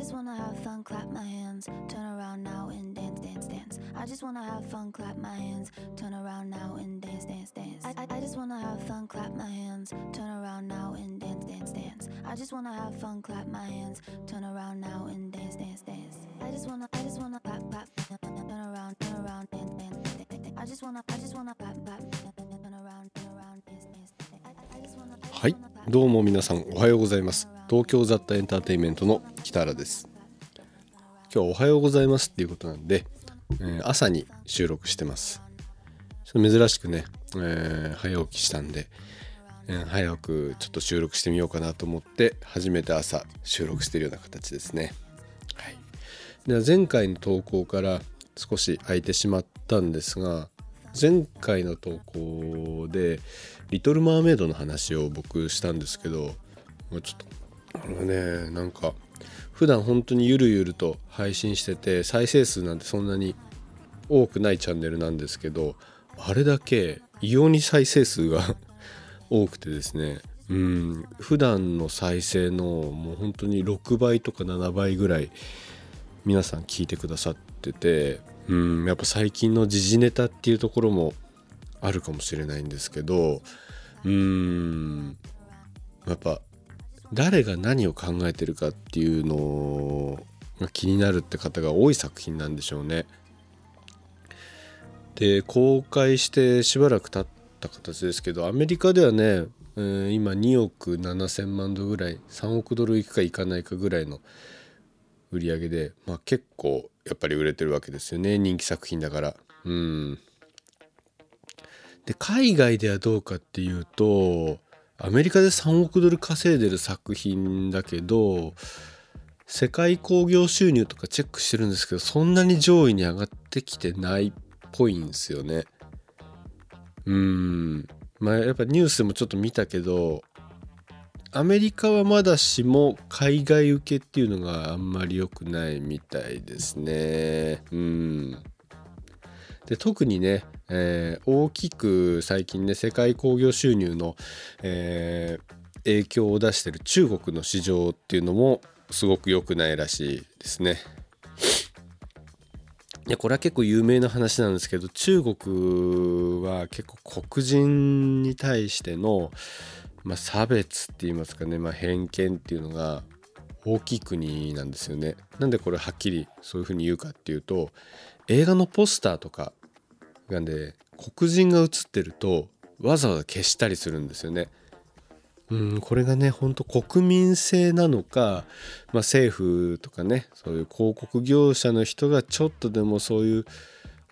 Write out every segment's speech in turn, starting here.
just wanna have fun, clap my hands, turn around now and dance, dance, dance. I just wanna have fun, clap my hands, turn around now and dance, dance, dance. I, I, I just wanna have fun, clap my hands, turn around now and dance, dance, dance. I just wanna have fun, clap my hands, turn around now and dance, dance, dance. I just wanna, I just wanna clap, clap, turn around, turn around, dance, dance, dance. I just wanna, I just wanna clap, clap, turn around, turn around, dance, dance. I, I, I just wanna, I just はい wanna clap, どうも皆さんおはようございます 東京雑多エンターテインメントの北原です。今日はおはようございますっていうことなんで、えー朝に収録してます。ちょっと珍しくね、えー早起きしたんで、えー早くちょっと収録してみようかなと思って初めて朝収録してるような形ですね。はい。では前回の投稿から少し空いてしまったんですが前回の投稿で「リトル・マーメイド」の話を僕したんですけどちょっとあのねなんか普段本当にゆるゆると配信してて再生数なんてそんなに多くないチャンネルなんですけどあれだけ異様に再生数が 多くてですねうん普段の再生のもう本当に6倍とか7倍ぐらい皆さん聞いてくださっててうんやっぱ最近の時事ネタっていうところもあるかもしれないんですけどうんやっぱ誰が何を考えてるかっていうのが気になるって方が多い作品なんでしょうね。で公開してしばらく経った形ですけどアメリカではね、えー今2億7,000万ドルぐらい3億ドルいくかいかないかぐらいの売り上げで、まあ、結構やっぱり売れてるわけですよね人気作品だから。うんで海外ではどうかっていうとアメリカで3億ドル稼いでる作品だけど世界興行収入とかチェックしてるんですけどそんなに上位に上がってきてないっぽいんですよね。うんまあやっぱニュースでもちょっと見たけどアメリカはまだしも海外受けっていうのがあんまり良くないみたいですね。うんで特にね、えー大きく最近ね世界興行収入の、えー影響を出してる中国の市場っていうのもすごく良くないらしいですね。いやこれは結構有名な話なんですけど中国は結構黒人に対しての、まあ、差別って言いますかね、まあ、偏見っていうのが大きい国なんですよね。なんでこれはっきりそういうふうに言うかっていうと映画のポスターとかがね黒人が写ってるとわざわざ消したりするんですよね。うんこれがねほんと国民性なのか、まあ、政府とかねそういう広告業者の人がちょっとでもそういう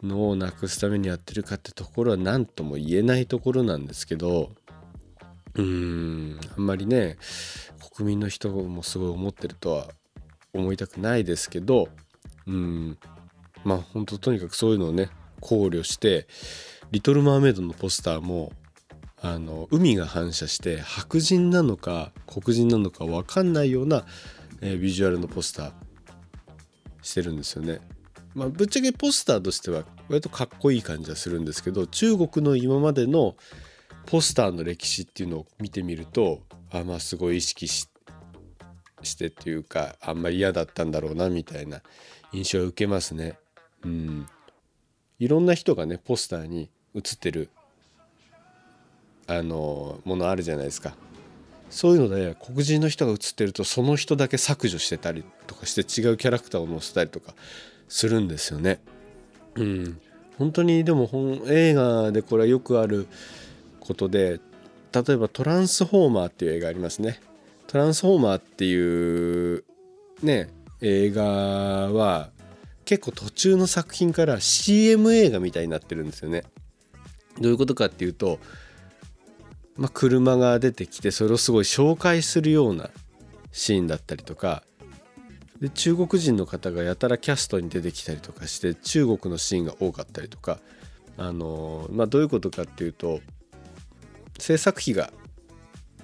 のをなくすためにやってるかってところは何とも言えないところなんですけどうーんあんまりね国民の人もすごい思ってるとは思いたくないですけどうんまあ本当とにかくそういうのをね考慮して「リトル・マーメイド」のポスターもあの海が反射して白人なのか黒人なのか分かんないような、えービジュアルのポスターしてるんですよね。まあ、ぶっちゃけポスターとしては割とかっこいい感じはするんですけど中国の今までのポスターの歴史っていうのを見てみるとあまあすごい意識ししてっていうかあんまり嫌だったんだろうなみたいな印象を受けますね。うん、いろんな人がねポスターに写ってるあのものあるじゃないですか。そういうので黒人の人が写ってるとその人だけ削除してたりとかして違うキャラクターを載せたりとかするんですよね。うん、本当にでも本映画でこれはよくあることで例えば「トランスフォーマー」っていう映画ありますね。トランスフォーマーっていうね映画は結構途中の作品から CM 映画みたいになってるんですよね。どういうことかっていうと、まあ、車が出てきてそれをすごい紹介するようなシーンだったりとかで中国人の方がやたらキャストに出てきたりとかして中国のシーンが多かったりとかあのまあどういうことかっていうと制作費が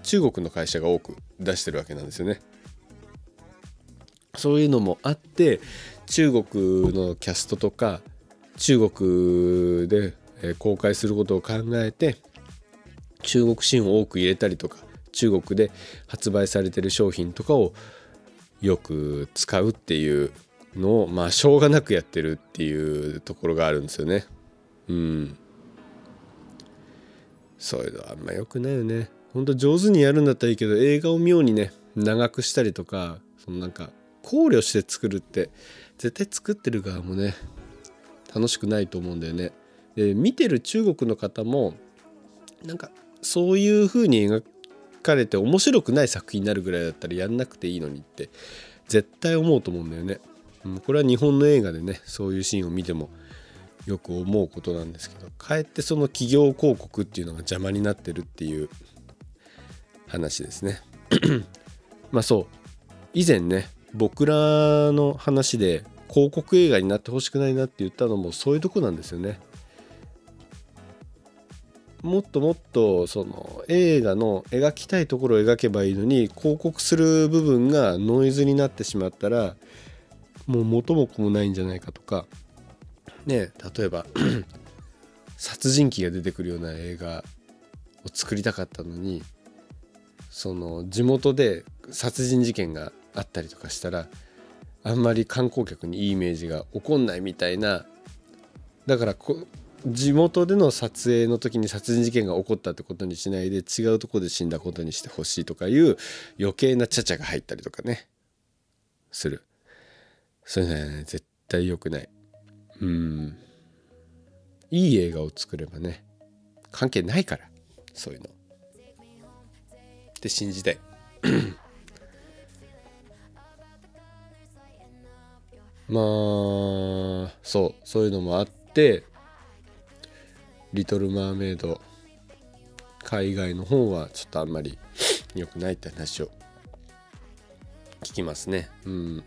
中国の会社が多く出してるわけなんですよね。そういうのもあって中国のキャストとか中国でえ公開することを考えて中国シーンを多く入れたりとか中国で発売されてる商品とかをよく使うっていうのをまあしょうがなくやってるっていうところがあるんですよね。うん。そういうのあんま良くないよね。ほんと上手にやるんだったらいいけど映画を妙にね長くしたりとかそのなんか考慮して作るって絶対作ってる側もね楽しくないと思うんだよね。で見てる中国の方もなんかそういう風に描かれて面白くない作品になるぐらいだったらやんなくていいのにって絶対思うと思うんだよね。うん、これは日本の映画でねそういうシーンを見てもよく思うことなんですけどかえってその企業広告っていうのが邪魔になってるっていう話ですね。まあそう以前ね僕らの話で広告映画になってほしくないなって言ったのもそういうとこなんですよね。もっともっとその映画の描きたいところを描けばいいのに広告する部分がノイズになってしまったらもう元も子もないんじゃないかとかね例えば 殺人鬼が出てくるような映画を作りたかったのにその地元で殺人事件があったりとかしたらあんまり観光客にいいイメージが起こんないみたいなだから地元での撮影の時に殺人事件が起こったってことにしないで違うとこで死んだことにしてほしいとかいう余計なちゃちゃが入ったりとかね。する。そういうのはね絶対良くない。うん。いい映画を作ればね関係ないからそういうの。って信じたい。まあそうそういうのもあって「リトル・マーメイド」海外の方はちょっとあんまり良くないって話を聞きますね。うん。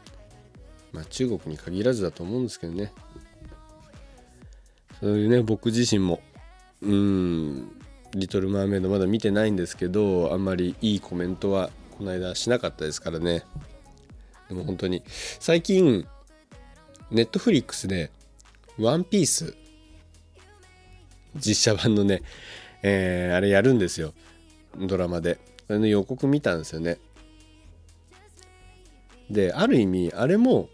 まあ中国に限らずだと思うんですけどね。そういうね僕自身も。うん「リトル・マーメイド」まだ見てないんですけどあんまりいいコメントはこの間しなかったですからね。でも本当に。最近ネットフリックスで「ワンピース実写版のね、えー、あれやるんですよ。ドラマで。それの予告見たんですよね。である意味あれも、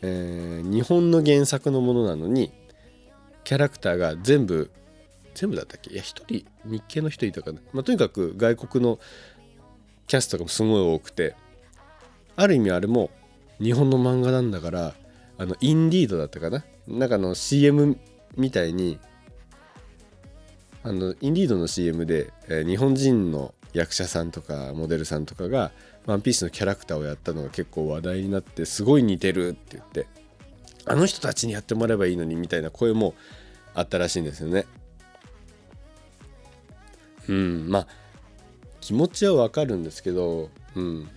えー、日本の原作のものなのにキャラクターが全部全部だったっけ？いや一人日系の人いたかな、まあ、とにかく外国のキャストがすごい多くて。ある意味あれも日本の漫画なんだからあのインディードだったかな？なんかの CM みたいにあのインディードの CM で、えー、日本人の役者さんとかモデルさんとかが「ワンピースのキャラクターをやったのが結構話題になってすごい似てるって言ってあの人たちにやってもらえばいいのにみたいな声もあったらしいんですよね。うんまあ気持ちはわかるんですけど、うん、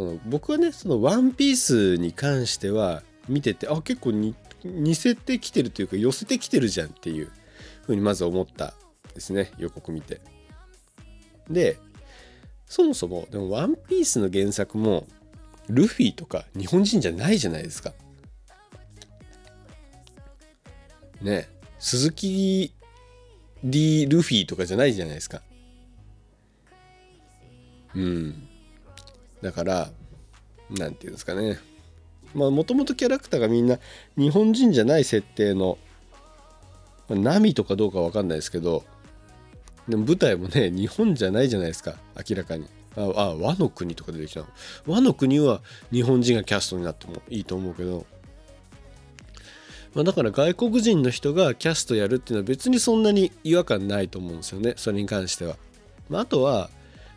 その僕はねその「ワンピースに関しては見ててあ結構に似せてきてるというか寄せてきてるじゃんっていうふうにまず思ったですね予告見て。でそもそもでも「ワンピースの原作もルフィとか日本人じゃないじゃないですか。ね鈴木 D ルフィとかじゃないじゃないですか。うん。だから何て言うんですかね。まあもともとキャラクターがみんな日本人じゃない設定の、まあ、ナミとかどうか分かんないですけどでも舞台もね日本じゃないじゃないですか。明らかに。ああ和の国とか出てきたの。和の国は日本人がキャストになってもいいと思うけど、まあ、だから外国人の人がキャストやるっていうのは別にそんなに違和感ないと思うんですよね。それに関しては、まあ、あとは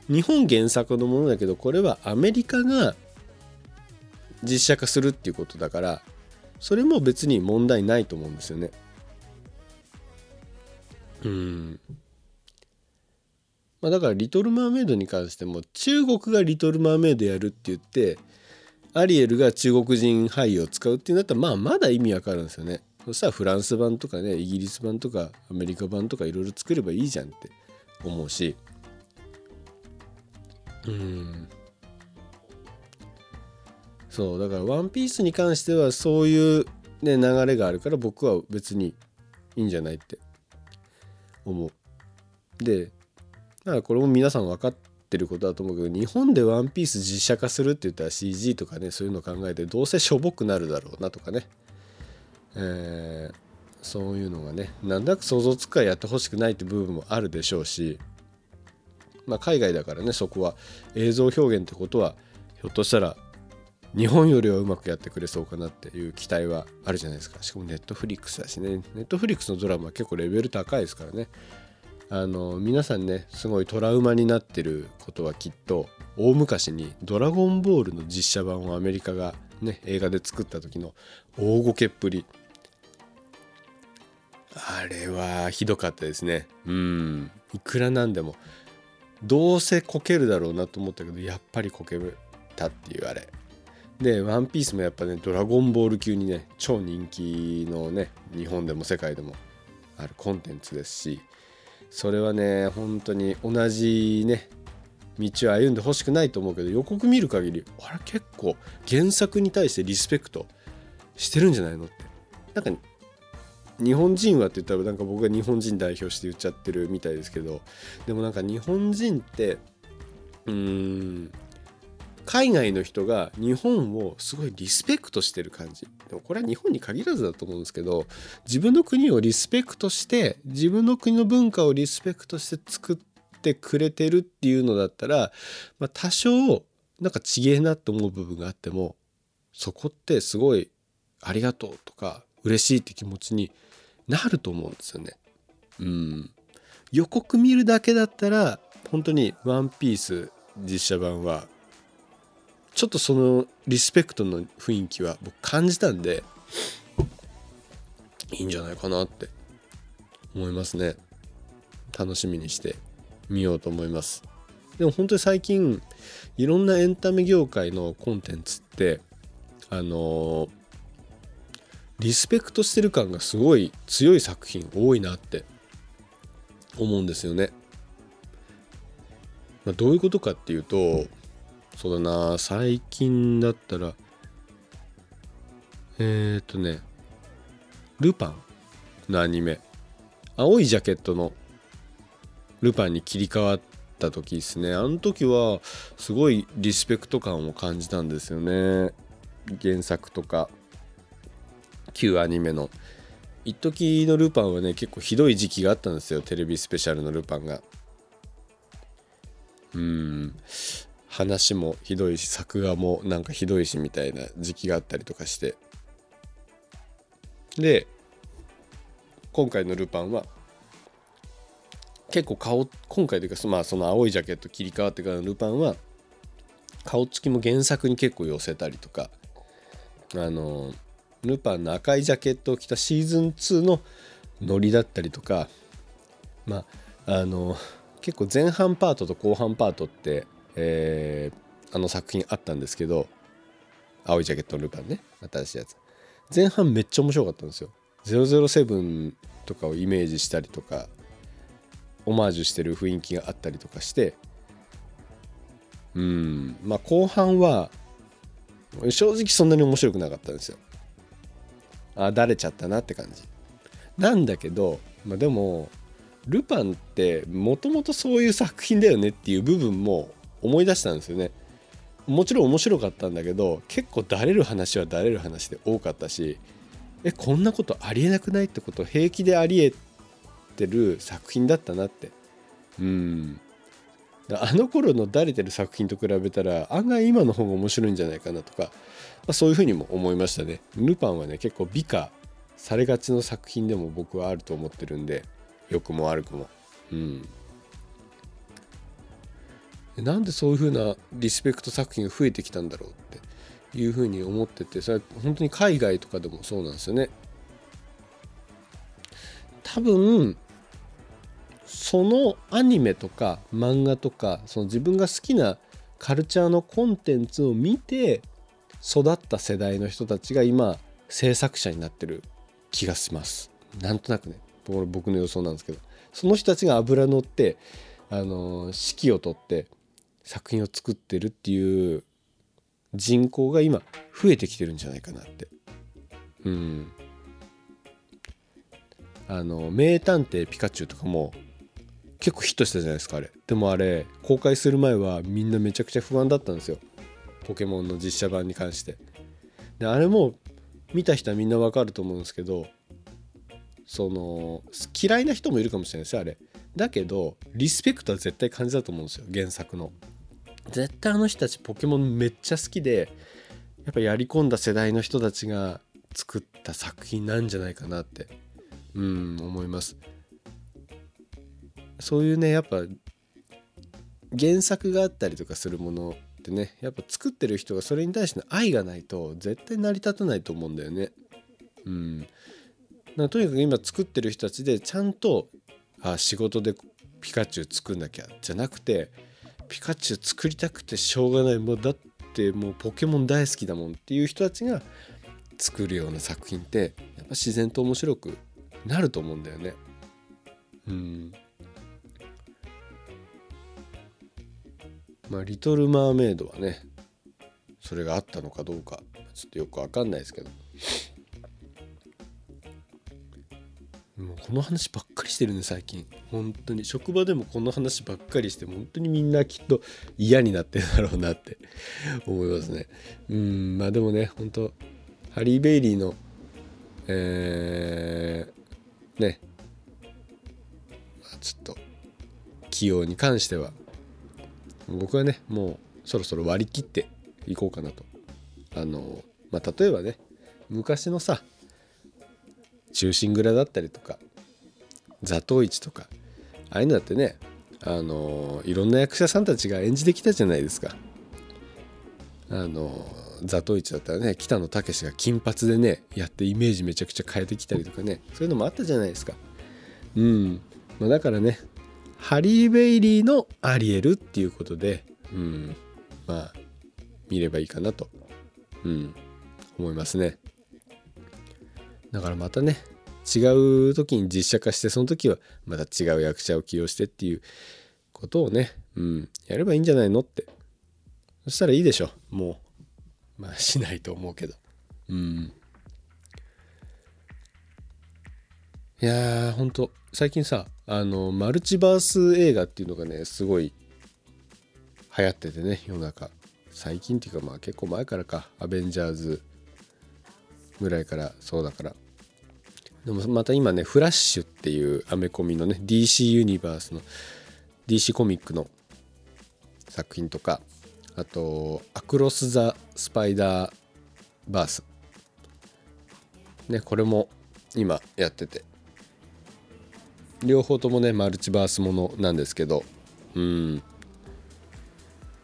日本原作のものだけどこれはアメリカが実写化するっていうことだからそれも別に問題ないと思うんですよね。うんまあ、だから「リトル・マーメイド」に関しても中国が「リトル・マーメイド」やるって言ってアリエルが中国人俳優を使うっていうんだったらまあまだ意味わかるんですよね。そしたらフランス版とかねイギリス版とかアメリカ版とかいろいろ作ればいいじゃんって思うしうんそうだから「ワンピースに関してはそういう、ね、流れがあるから僕は別にいいんじゃないって思う。でだからこれも皆さん分かってることだと思うけど日本で「ワンピース実写化するって言ったら CG とかねそういうの考えてどうせしょぼくなるだろうなとかね、えー、そういうのがねなんだか想像つくからやってほしくないって部分もあるでしょうし、まあ、海外だからねそこは映像表現ってことはひょっとしたら日本よりはうまくやってくれそうかなっていう期待はあるじゃないですか。しかもネットフリックスだしね。ネットフリックスのドラマは結構レベル高いですからね。あの皆さんねすごいトラウマになってることはきっと大昔に「ドラゴンボール」の実写版をアメリカがね映画で作った時の大ごけっぷり。あれはひどかったですね。うん。いくらなんでも。どうせこけるだろうなと思ったけどやっぱりこけたっていうあれ。で「ワンピースもやっぱね「ドラゴンボール」級にね超人気のね日本でも世界でもあるコンテンツですしそれはね本当に同じね道を歩んでほしくないと思うけど予告見る限りあれ結構原作に対してリスペクトしてるんじゃないのって。なんか日本人はって言ったらなんか僕が日本人代表して言っちゃってるみたいですけどでもなんか日本人ってうーん海外の人が日本をすごいリスペクトしてる感じでもこれは日本に限らずだと思うんですけど自分の国をリスペクトして自分の国の文化をリスペクトして作ってくれてるっていうのだったら、まあ、多少なんかちげえなと思う部分があってもそこってすごいありがとうとか嬉しいって気持ちになると思うんですよね。うん予告見るだけだったら本当に「ワンピース実写版はちょっとそのリスペクトの雰囲気は僕感じたんでいいんじゃないかなって思いますね。楽しみにしてみようと思います。でも本当に最近いろんなエンタメ業界のコンテンツってあのリスペクトしてる感がすごい強い作品多いなって思うんですよね、まあ、どういうことかっていうとそうだな最近だったらえっ、とねルパンのアニメ。青いジャケットのルパンに切り替わった時ですね。あの時はすごいリスペクト感を感じたんですよね。原作とか旧アニメの。一時のルパンはね結構ひどい時期があったんですよ。テレビスペシャルのルパンが。うん。話もひどいし作画もなんかひどいしみたいな時期があったりとかして。で今回のルパンは結構顔今回というかまあその青いジャケット切り替わってからのルパンは顔つきも原作に結構寄せたりとかあのルパンの赤いジャケットを着たシーズン2のノリだったりとかまああの結構前半パートと後半パートってえー、あの作品あったんですけど青いジャケットのルパンね。新しいやつ。前半めっちゃ面白かったんですよ。007とかをイメージしたりとかオマージュしてる雰囲気があったりとかしてうんまあ後半は正直そんなに面白くなかったんですよ。あだれちゃったなって感じ。なんだけど、まあ、でもルパンってもともとそういう作品だよねっていう部分も思い出したんですよね。もちろん面白かったんだけど結構だれる話はだれる話で多かったしえこんなことありえなくないってこと平気でありえてる作品だったなって。うん。あの頃のだれてる作品と比べたら案外今の方が面白いんじゃないかなとか、まあ、そういうふうにも思いましたね。ルパンはね結構美化されがちの作品でも僕はあると思ってるんで良くも悪くも。うん。なんでそういう風なリスペクト作品が増えてきたんだろうっていう風に思っててそれは本当に海外とかでもそうなんですよね。多分そのアニメとか漫画とかその自分が好きなカルチャーのコンテンツを見て育った世代の人たちが今制作者になってる気がしますなんとなくね僕の予想なんですけどその人たちが油乗ってあの指揮を取って作品を作ってるっていう人口が今増えてきてるんじゃないかなって。うん。あの名探偵ピカチュウとかも結構ヒットしたじゃないですかあれ。でもあれ公開する前はみんなめちゃくちゃ不安だったんですよ。ポケモンの実写版に関して。であれも見た人はみんなわかると思うんですけどその嫌いな人もいるかもしれないですよあれ。だけどリスペクトは絶対感じだと思うんですよ原作の。絶対あの人たちポケモンめっちゃ好きでやっぱやり込んだ世代の人たちが作った作品なんじゃないかなってうん思います。そういうねやっぱ原作があったりとかするものってねやっぱ作ってる人がそれに対しての愛がないと絶対成り立たないと思うんだよね。うん。なとにかく今作ってる人たちでちゃんとあ仕事でピカチュウ作んなきゃじゃなくてピカチュウ作りたくてしょうがない。もうだってもうポケモン大好きだもんっていう人たちが作るような作品ってやっぱ自然と面白くなると思うんだよね。うん。まあ「リトル・マーメイド」はねそれがあったのかどうかちょっとよく分かんないですけど。もうこの話ばっかりしてるね最近。本当に。職場でもこの話ばっかりして本当にみんなきっと嫌になってるだろうなって 思いますね。うんまあでもね本当ハリー・ベイリーのえー、ね。ちょっと起用に関しては僕はねもうそろそろ割り切っていこうかなと。あのまあ例えばね昔のさ忠臣蔵だったりとか座頭市とかああいうのだってねあのいろんな役者さんたちが演じてきたじゃないですか。あの座頭市だったらね北野武が金髪でねやってイメージめちゃくちゃ変えてきたりとかねそういうのもあったじゃないですか。うん、まあ、だからねハリー・ベイリーのアリエルっていうことでうん。まあ見ればいいかなとうん。思いますね。だからまたね違う時に実写化してその時はまた違う役者を起用してっていうことをね、うん、やればいいんじゃないのって。そしたらいいでしょ。もう。まあしないと思うけど。うん。いやーほんと。最近さあのマルチバース映画っていうのがねすごい流行っててね世の中。最近っていうかまあ結構前からか。アベンジャーズぐらいからそうだから。でもまた今ねフラッシュっていうアメコミのね DC ユニバースの DC コミックの作品とかあとアクロス・ザ・スパイダーバースねこれも今やってて。両方ともねマルチバースものなんですけど。うん。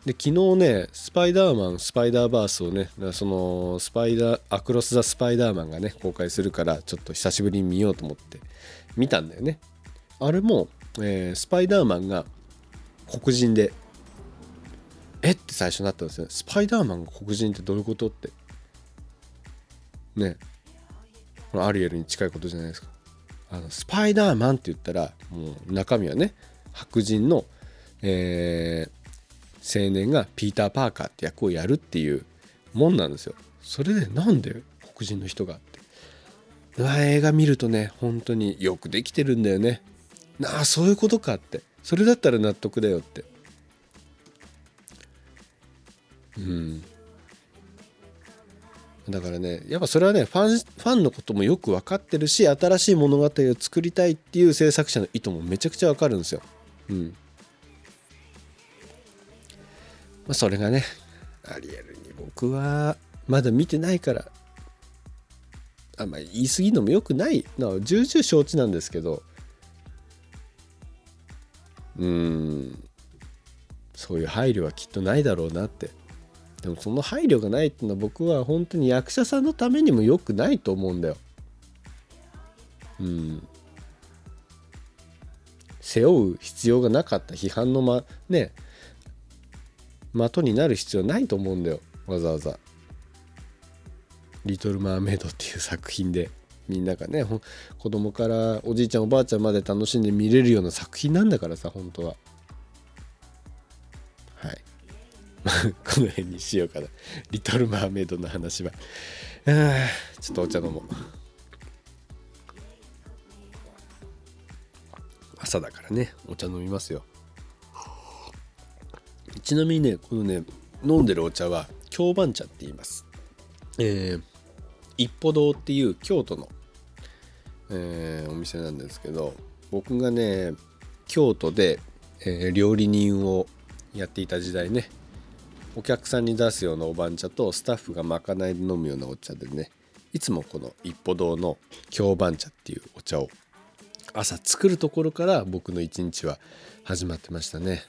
で昨日ねスパイダーマンスパイダーバースをねそのスパイダーアクロス・ザ・スパイダーマンがね公開するからちょっと久しぶりに見ようと思って見たんだよね。あれも、えー、スパイダーマンが黒人でえっ？て最初になったんですよ。スパイダーマンが黒人ってどういうこと？って。ね。アリエルに近いことじゃないですか。あのスパイダーマンって言ったらもう中身はね白人の、えー、青年がピーター・パーカーって役をやるっていうもんなんですよ。それでなんで？黒人の人がって。映画見るとね本当によくできてるんだよね。ああそういうことかってそれだったら納得だよって。うん。だからねやっぱそれはねファンファンのこともよく分かってるし新しい物語を作りたいっていう制作者の意図もめちゃくちゃ分かるんですよ。うん、まあ、それがねアリエルに僕はまだ見てないからあんまあ、言い過ぎるのもよくないな重々承知なんですけどうんそういう配慮はきっとないだろうなって。でもその配慮がないっていうのは僕は本当に役者さんのためにも良くないと思うんだよ。うん。背負う必要がなかった。批判のまね的になる必要ないと思うんだよ。わざわざ「リトル・マーメイド」っていう作品で。みんながね子供からおじいちゃんおばあちゃんまで楽しんで見れるような作品なんだからさ本当は。はい。この辺にしようかな「リトル・マーメイド」の話は。ちょっとお茶飲もう。朝だからねお茶飲みますよ。ちなみにねこのね飲んでるお茶は京番茶って言います。えー、一歩堂っていう京都の、えー、お店なんですけど僕がね京都で、えー、料理人をやっていた時代ねお客さんに出すようなお番茶とスタッフがまかないで飲むようなお茶でねいつもこの一歩堂の京番茶っていうお茶を朝作るところから僕の一日は始まってましたね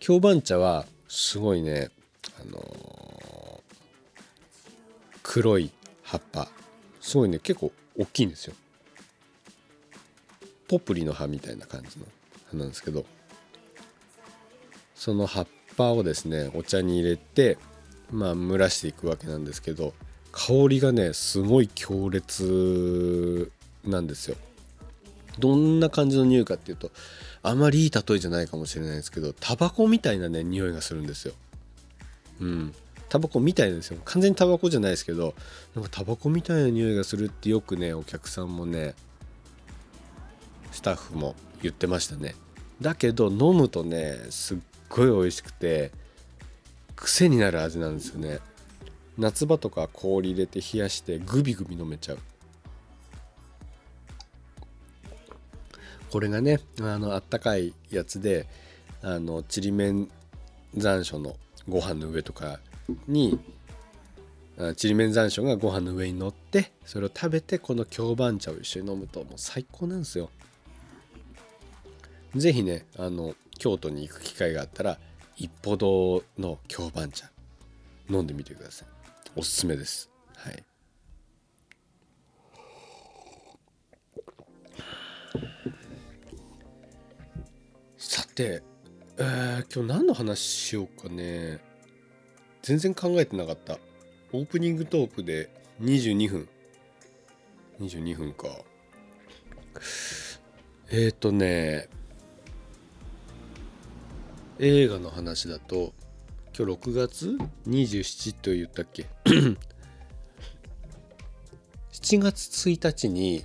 京番茶はすごいねあのー、黒い葉っぱ。すごいね結構大きいんですよ。ポプリの葉みたいな感じの葉なんですけど。その葉っぱをですねお茶に入れてまあ蒸らしていくわけなんですけど香りがねすごい強烈なんですよ。どんな感じの匂いかっていうとあまりいい例えじゃないかもしれないですけどタバコみたいなね匂いがするんですよ。うん。タバコみたいなんですよ。完全にタバコじゃないですけどなんかタバコみたいな匂いがするってよくねお客さんもねスタッフも言ってましたね。だけど飲むとねすっごい美味しくて癖になる味なんですよね。夏場とか氷入れて冷やしてグビグビ飲めちゃう。これがねあのあったかいやつであのちりめん残暑のご飯の上とかにちりめん残暑がご飯の上に乗ってそれを食べてこの京番茶を一緒に飲むともう最高なんですよ。是非ねあの京都に行く機会があったら一歩堂の京番茶飲んでみてください。おすすめです。はい。さて、えー、今日何の話しようかね。全然考えてなかった。オープニングトークで22分。22分か。えっ、ー、とね映画の話だと今日6月27と言ったっけ？7月1日に、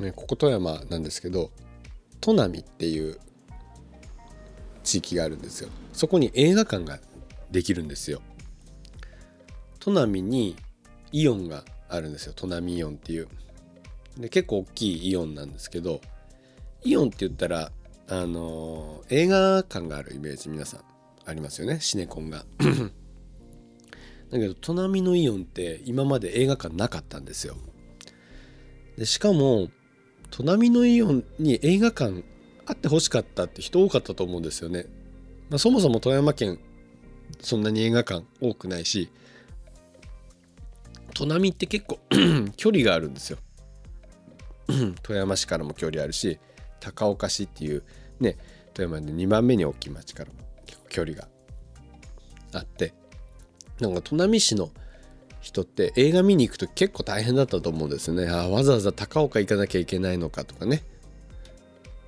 ね、ここ富山なんですけど砺波っていう地域があるんですよ。そこに映画館ができるんですよ。砺波にイオンがあるんですよ。砺波イオンっていう。で結構大きいイオンなんですけどイオンって言ったらあの映画館があるイメージ皆さんありますよね。シネコンが。だけど砺波のイオンって今まで映画館なかったんですよ。でしかも砺波のイオンに映画館あってほしかったって人多かったと思うんですよね、まあ、そもそも富山県そんなに映画館多くないし砺波って結構 距離があるんですよ。富山市からも距離あるし高岡市っていうね富山で2番目に大きい町からも結構距離があってなんか砺波市の人って映画見に行くと結構大変だったと思うんですね。あわざわざ高岡行かなきゃいけないのかとかね、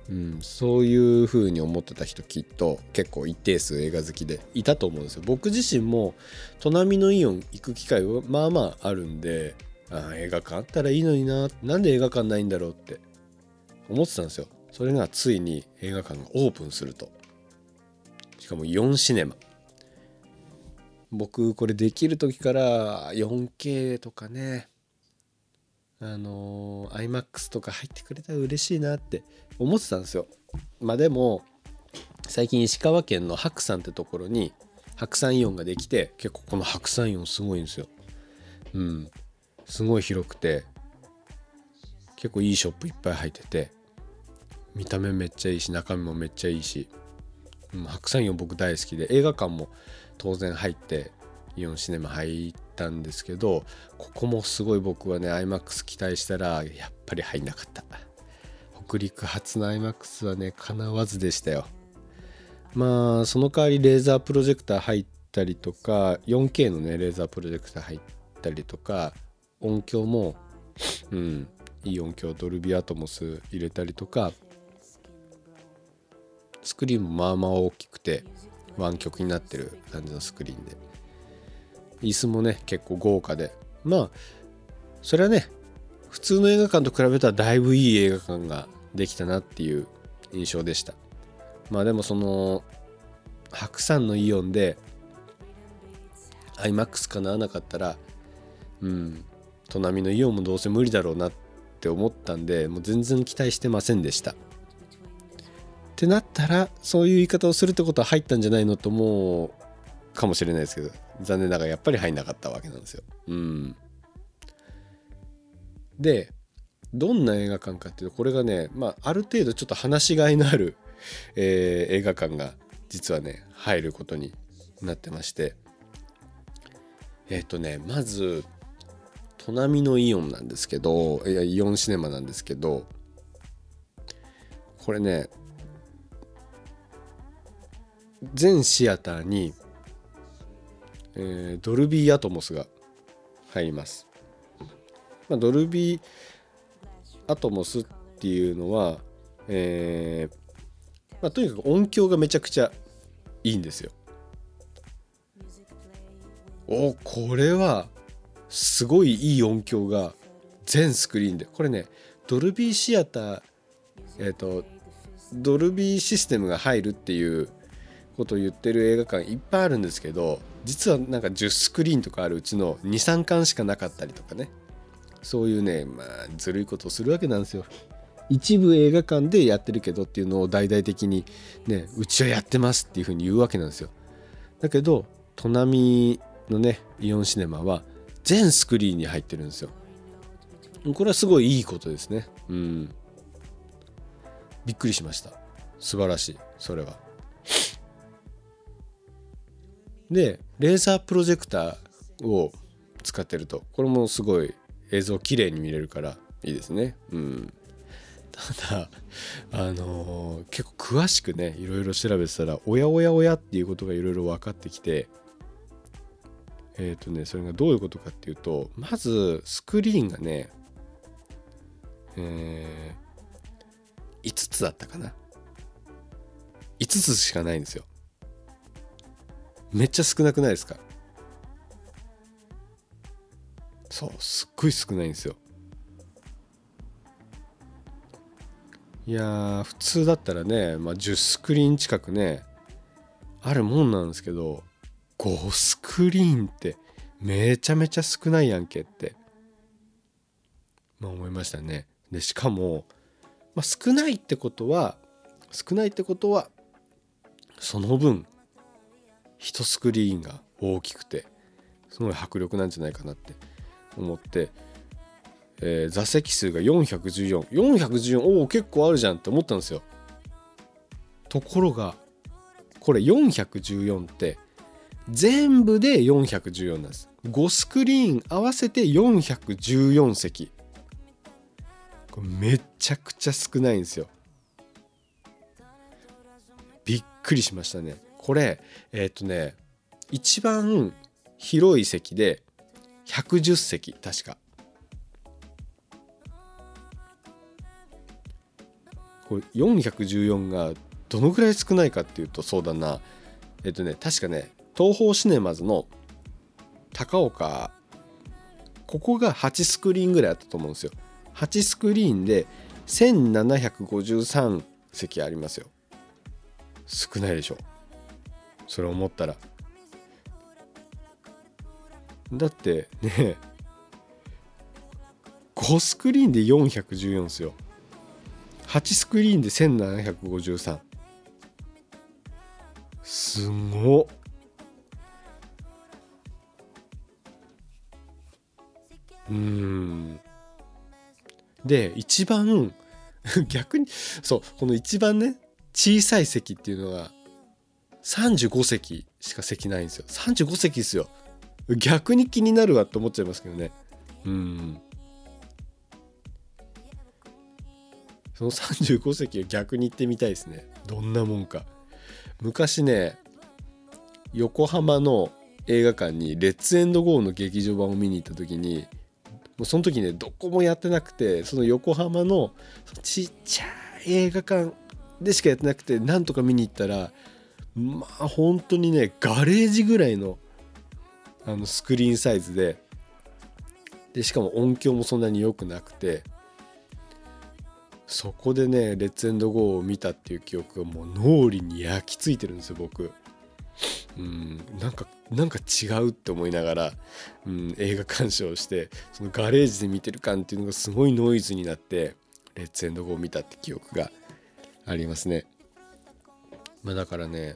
うん、そういう風に思ってた人きっと結構一定数映画好きでいたと思うんですよ。僕自身も砺波のイオン行く機会はまあまああるんであ映画館あったらいいのにな。なんで映画館ないんだろうって。思ってたんですよ。それがついに映画館がオープンすると。しかも4シネマ。僕これできる時から 4K とかねあの iMAX とか入ってくれたら嬉しいなって思ってたんですよ。まあでも最近石川県の白山ってところに白山イオンができて結構この白山イオンすごいんですよ。うん。すごい広くて結構いいショップいっぱい入ってて見た目めっちゃいいし中身もめっちゃいいし、うん、白山イオン僕大好きで映画館も当然入ってイオンシネマ入ったんですけどここもすごい僕はね iMAX 期待したらやっぱり入んなかった。北陸初の iMAX はねかなわずでしたよ。まあその代わりレーザープロジェクター入ったりとか 4K のねレーザープロジェクター入ったりとか音響もうんいい音響ドルビアトモス入れたりとかスクリーンもまあまあ大きくて湾曲になってる感じのスクリーンで。椅子もね結構豪華で。まあそれはね普通の映画館と比べたらだいぶいい映画館ができたなっていう印象でした。まあでもその白山のイオンで iMAX かなわなかったらうん砺波のイオンもどうせ無理だろうなって思ったんでもう全然期待してませんでした。ってなったらそういう言い方をするってことは入ったんじゃないのと思うかもしれないですけど残念ながらやっぱり入んなかったわけなんですよ。うん。でどんな映画館かっていうとこれがね、まあ、ある程度ちょっと話しがいのある、えー、映画館が実はね入ることになってまして。えっ、ー、とねまず砺波のイオンなんですけどいやイオンシネマなんですけどこれね全シアターに、えー、ドルビーアトモスが入ります、まあ、ドルビーアトモスっていうのは、えーまあ、とにかく音響がめちゃくちゃいいんですよ。おこれはすごいいい音響が全スクリーンでこれねドルビーシアターえっ、ー、とドルビーシステムが入るっていうことを言ってる映画館いっぱいあるんですけど実はなんか10スクリーンとかあるうちの23巻しかなかったりとかねそういうねまあずるいことをするわけなんですよ。一部映画館でやってるけどっていうのを大々的にねうちはやってますっていうふうに言うわけなんですよ。だけど砺波のねイオンシネマは全スクリーンに入ってるんですよ。これはすごいいいことですね。うん。びっくりしました。素晴らしい。それは。でレーザープロジェクターを使ってると。これもすごい映像綺麗に見れるからいいですね。うん、ただあのー、結構詳しくねいろいろ調べてたらおやおやおやっていうことがいろいろ分かってきてえっ、ー、とねそれがどういうことかっていうとまずスクリーンがねえー、5つだったかな。5つしかないんですよ。めっちゃ少なくないですか？そうすっごい少ないんですよ。いや普通だったらね、まあ、10スクリーン近くねあるもんなんですけど5スクリーンってめちゃめちゃ少ないやんけってまあ思いましたね。でしかも、まあ、少ないってことは少ないってことはその分1スクリーンが大きくてすごい迫力なんじゃないかなって思って、えー、座席数が414414おお結構あるじゃんって思ったんですよ。ところがこれ414って全部で414なんです。5スクリーン合わせて414席。これめちゃくちゃ少ないんですよ。びっくりしましたね。これえっ、ー、とね一番広い席で110席確か。これ414がどのぐらい少ないかっていうとそうだな。えっ、ー、とね確かね東宝シネマズの高岡ここが8スクリーンぐらいあったと思うんですよ。8スクリーンで1753席ありますよ。少ないでしょ。それ思ったら。だってね5スクリーンで414ですよ。8スクリーンで1753すごっ。うん。で一番 逆にそうこの一番ね小さい席っていうのが35席しか席ないんですよ。35席ですよ。逆に気になるわって思っちゃいますけどね。うん。その35席を逆に行ってみたいですね。どんなもんか。昔ね横浜の映画館にレッツエンドゴーの劇場版を見に行った時にもうその時ねどこもやってなくてその横浜のちっちゃい映画館でしかやってなくてなんとか見に行ったらまあ本当にねガレージぐらいのあのスクリーンサイズででしかも音響もそんなに良くなくてそこでね「レッツエンドゴー」を見たっていう記憶がもう脳裏に焼き付いてるんですよ僕。うんなんかなんか違うって思いながら、うん、映画鑑賞してそのガレージで見てる感っていうのがすごいノイズになって「レッツエンドゴー」を見たって記憶がありますね。まあ、だからね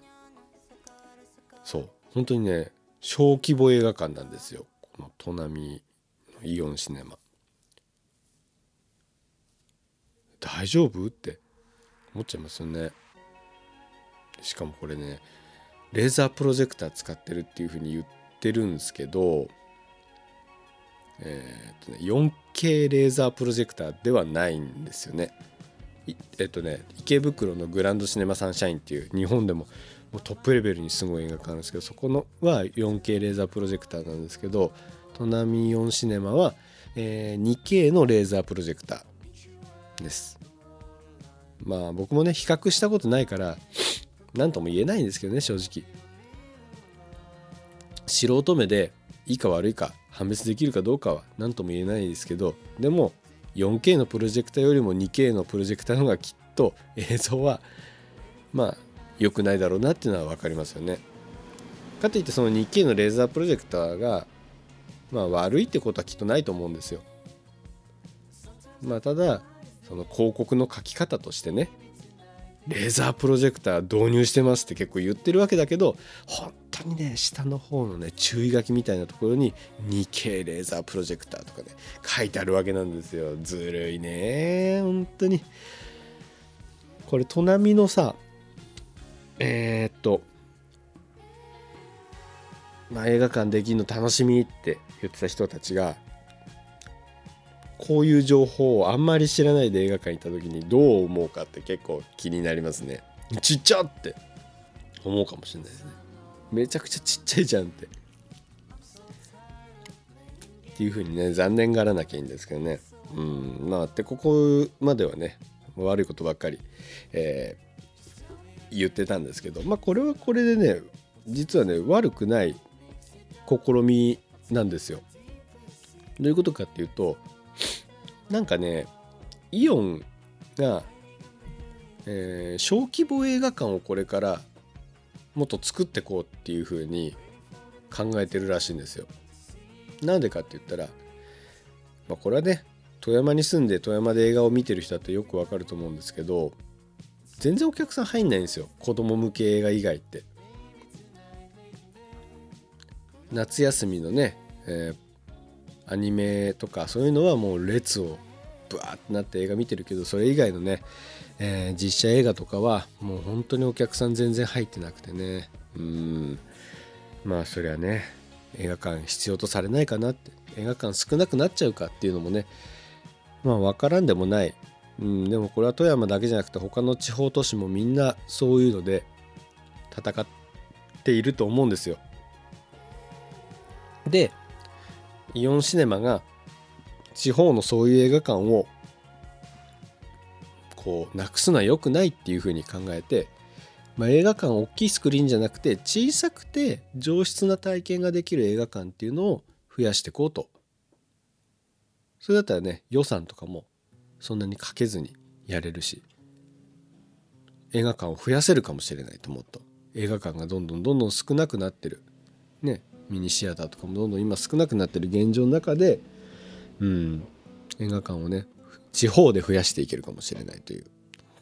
そう本当にね小規模映画館なんですよこの砺波のイオンシネマ。大丈夫？って思っちゃいますよね。しかもこれねレーザープロジェクター使ってるっていうふうに言ってるんですけど、えーとね、4K レーザープロジェクターではないんですよね。えっとね池袋のグランドシネマサンシャインっていう日本でももうトップレベルにすごい映画館なんですけどそこのは 4K レーザープロジェクターなんですけど砺波4シネマは、えー、2K のレーザープロジェクターです。まあ僕もね比較したことないから何とも言えないんですけどね正直。素人目でいいか悪いか判別できるかどうかは何とも言えないですけどでも 4K のプロジェクターよりも 2K のプロジェクターの方がきっと 映像はまあ良くないだろうなっていうのは分かりますよね。かといってその 2K のレーザープロジェクターがまあ悪いってことはきっとないと思うんですよ。まあただその広告の書き方としてねレーザープロジェクター導入してますって結構言ってるわけだけど本当にね下の方のね注意書きみたいなところに 2K レーザープロジェクターとかね書いてあるわけなんですよ。ずるいね。本当に。これ砺波のさえー、っとまあ映画館できるの楽しみって言ってた人たちがこういう情報をあんまり知らないで映画館行った時にどう思うかって結構気になりますね。ちっちゃって。思うかもしれないですね。めちゃくちゃちっちゃいじゃんって。っていう風にね残念がらなきゃいいんですけどね。うん。まあってここまではね悪いことばっかり、えー、言ってたんですけど。まあこれはこれでね実はね悪くない試みなんですよ。どういうことかっていうとなんかねイオンが、えー、小規模映画館をこれからもっと作っていこうっていう風に考えてるらしいんですよ。なんでかって言ったら、まあ、これはね富山に住んで富山で映画を見てる人だってよくわかると思うんですけど全然お客さん入んないんですよ子供向け映画以外って。夏休みのね、えー、アニメとかそういうのはもう列をブワーってなって映画見てるけどそれ以外のね、えー、実写映画とかはもう本当にお客さん全然入ってなくてね。うん。まあそりゃね映画館必要とされないかなって。映画館少なくなっちゃうかっていうのもねまあ分からんでもない、うん、でもこれは富山だけじゃなくて他の地方都市もみんなそういうので戦っていると思うんですよ。でイオンシネマが地方のそういう映画館をこうなくすのは良くないっていうふうに考えて、まあ、映画館大きいスクリーンじゃなくて小さくて上質な体験ができる映画館っていうのを増やしていこうと。それだったらね予算とかもそんなにかけずにやれるし映画館を増やせるかもしれないと思っと。映画館がどんどんどんどん少なくなってる。ね。ミニシアターとかもどんどん今少なくなってる現状の中で、うん、映画館をね地方で増やしていけるかもしれないという。こ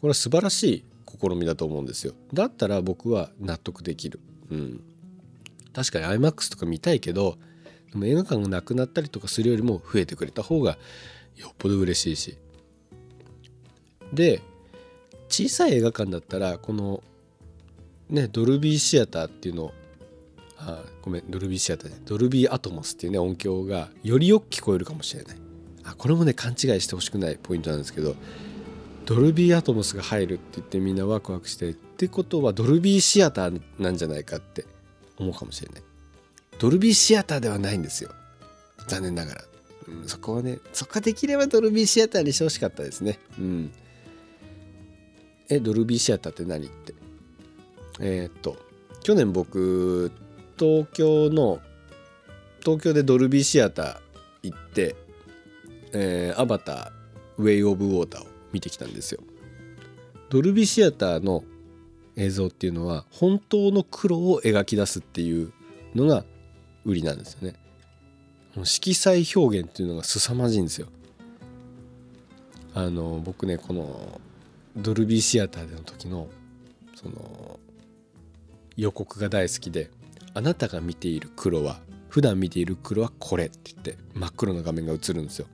れは素晴らしい試みだと思うんですよ。だったら僕は納得できる、うん、確かに iMAX とか見たいけどでも映画館がなくなったりとかするよりも増えてくれた方がよっぽど嬉しいし。で小さい映画館だったらこのねドルビーシアターっていうのをあごめんドルビーシアターねドルビーアトモスっていうね音響がよりよく聞こえるかもしれない。あこれもね勘違いしてほしくないポイントなんですけどドルビーアトモスが入るって言ってみんなワクワクしてってことはドルビーシアターなんじゃないかって思うかもしれない。ドルビーシアターではないんですよ。残念ながら、うん、そこはねそこができればドルビーシアターにしてほしかったですね。うん。えドルビーシアターって何って？えー、っと去年僕東京の東京でドルビーシアター行って、えー、アバターウェイ・オブ・ウォーターを見てきたんですよ。ドルビーシアターの映像っていうのは本当の黒を描き出すっていうのが売りなんですよね。色彩表現っていうのが凄まじいんですよ。あの僕ねこのドルビーシアターでの時のその予告が大好きで「あなたが見ている黒は普段見ている黒はこれ」って言って真っ黒な画面が映るんですよ。